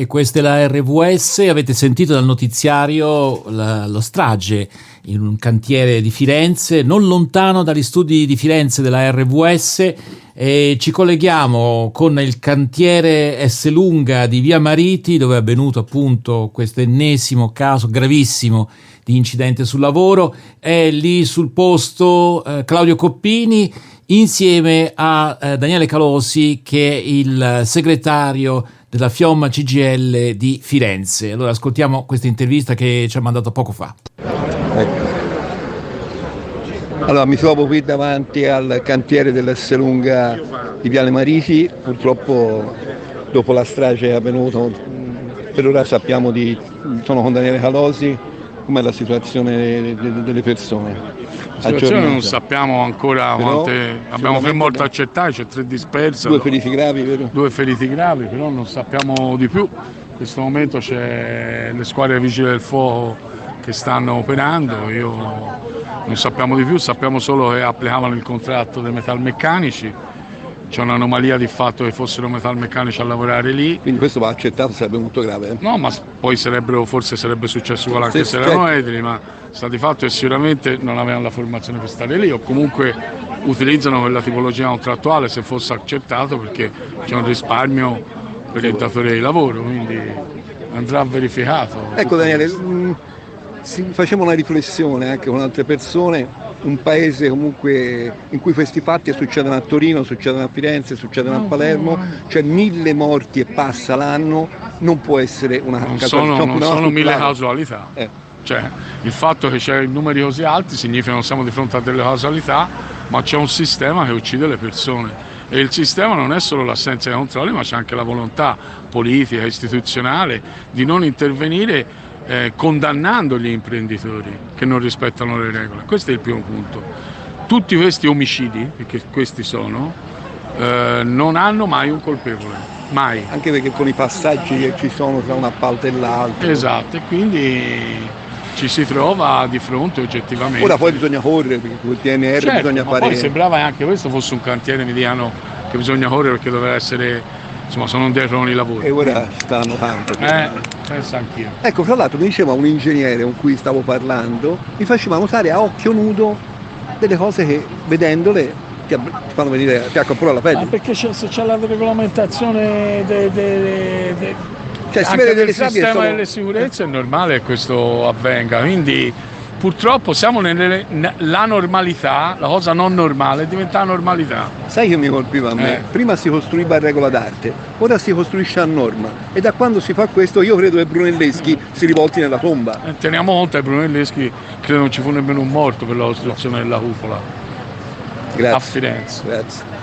E questa è la RVS, avete sentito dal notiziario la, lo strage in un cantiere di Firenze, non lontano dagli studi di Firenze della RVS e ci colleghiamo con il cantiere S. Lunga di Via Mariti dove è avvenuto appunto questo ennesimo caso gravissimo di incidente sul lavoro. È lì sul posto eh, Claudio Coppini insieme a eh, Daniele Calosi che è il segretario della Fiomma CGL di Firenze. Allora ascoltiamo questa intervista che ci ha mandato poco fa. Ecco. Allora, mi trovo qui davanti al cantiere dell'S Lunga di Viale Mariti, purtroppo dopo la strage è avvenuta, per ora sappiamo di, sono con Daniele Calosi, com'è la situazione delle persone? La situazione non sappiamo ancora però, quante. Abbiamo tre morti accettati, c'è tre disperse. Due feriti gravi, vero? Due feriti gravi, però non sappiamo di più. In questo momento c'è le squadre vigili del fuoco che stanno operando, io non sappiamo di più, sappiamo solo che applicavano il contratto dei metalmeccanici c'è un'anomalia di fatto che fossero metalmeccanici a lavorare lì. Quindi questo va accettato, sarebbe molto grave? No, ma poi forse sarebbe successo con anche se erano edili, ma sta di fatto che sicuramente non avevano la formazione per stare lì o comunque utilizzano quella tipologia contrattuale se fosse accettato perché c'è un risparmio per il datore di lavoro, quindi andrà verificato. Ecco Daniele, facciamo una riflessione anche con altre persone un paese comunque in cui questi fatti succedono a Torino, succedono a Firenze, succedono a Palermo, cioè mille morti e passa l'anno, non può essere una non sono, cioè, non sono mille casualità. Eh. Cioè, il fatto che c'è numeri così alti significa che non siamo di fronte a delle causalità, ma c'è un sistema che uccide le persone. E il sistema non è solo l'assenza di controlli, ma c'è anche la volontà politica, istituzionale di non intervenire eh, condannando gli imprenditori che non rispettano le regole. Questo è il primo punto. Tutti questi omicidi, perché questi sono, eh, non hanno mai un colpevole, mai. Anche perché con i passaggi che ci sono tra un appalto e l'altro. Esatto, e quindi ci si trova di fronte oggettivamente. Ora poi bisogna correre, perché con il PNR certo, bisogna fare... Poi sembrava anche questo fosse un cantiere mediano che bisogna correre perché doveva essere insomma sono dietro con i lavori. E ora stanno tanto. Eh, penso anch'io. Ecco, fra l'altro mi diceva un ingegnere con cui stavo parlando, mi faceva notare a occhio nudo delle cose che vedendole ti, fanno venire, ti pure la pelle. Ma perché c'è, se c'è la regolamentazione de, de, de, cioè, si vede sistema sono... delle sicurezze è normale che questo avvenga, quindi purtroppo siamo nella normalità, la cosa non normale è diventata normalità. Sai che mi colpiva a me? Eh. Prima si costruiva a regola d'arte, ora si costruisce a norma e da quando si fa questo io credo che Brunelleschi si rivolti nella tomba. Eh, teniamo conto che Brunelleschi credo non ci fu nemmeno un morto per la costruzione della cupola. Grazie. A Firenze. Grazie.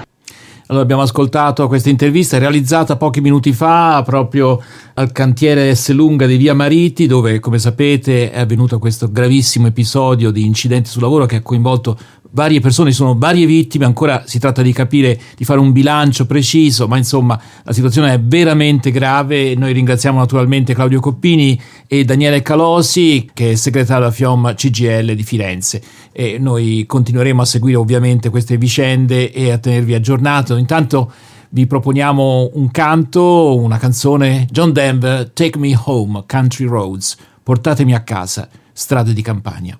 Allora abbiamo ascoltato questa intervista realizzata pochi minuti fa proprio al cantiere S. Lunga di Via Mariti dove come sapete è avvenuto questo gravissimo episodio di incidente sul lavoro che ha coinvolto varie persone, sono varie vittime, ancora si tratta di capire, di fare un bilancio preciso, ma insomma la situazione è veramente grave. Noi ringraziamo naturalmente Claudio Coppini e Daniele Calosi, che è segretario della FIOM CGL di Firenze. E noi continueremo a seguire ovviamente queste vicende e a tenervi aggiornati. Intanto vi proponiamo un canto, una canzone, John Denver, Take Me Home, Country Roads, portatemi a casa, strade di campagna.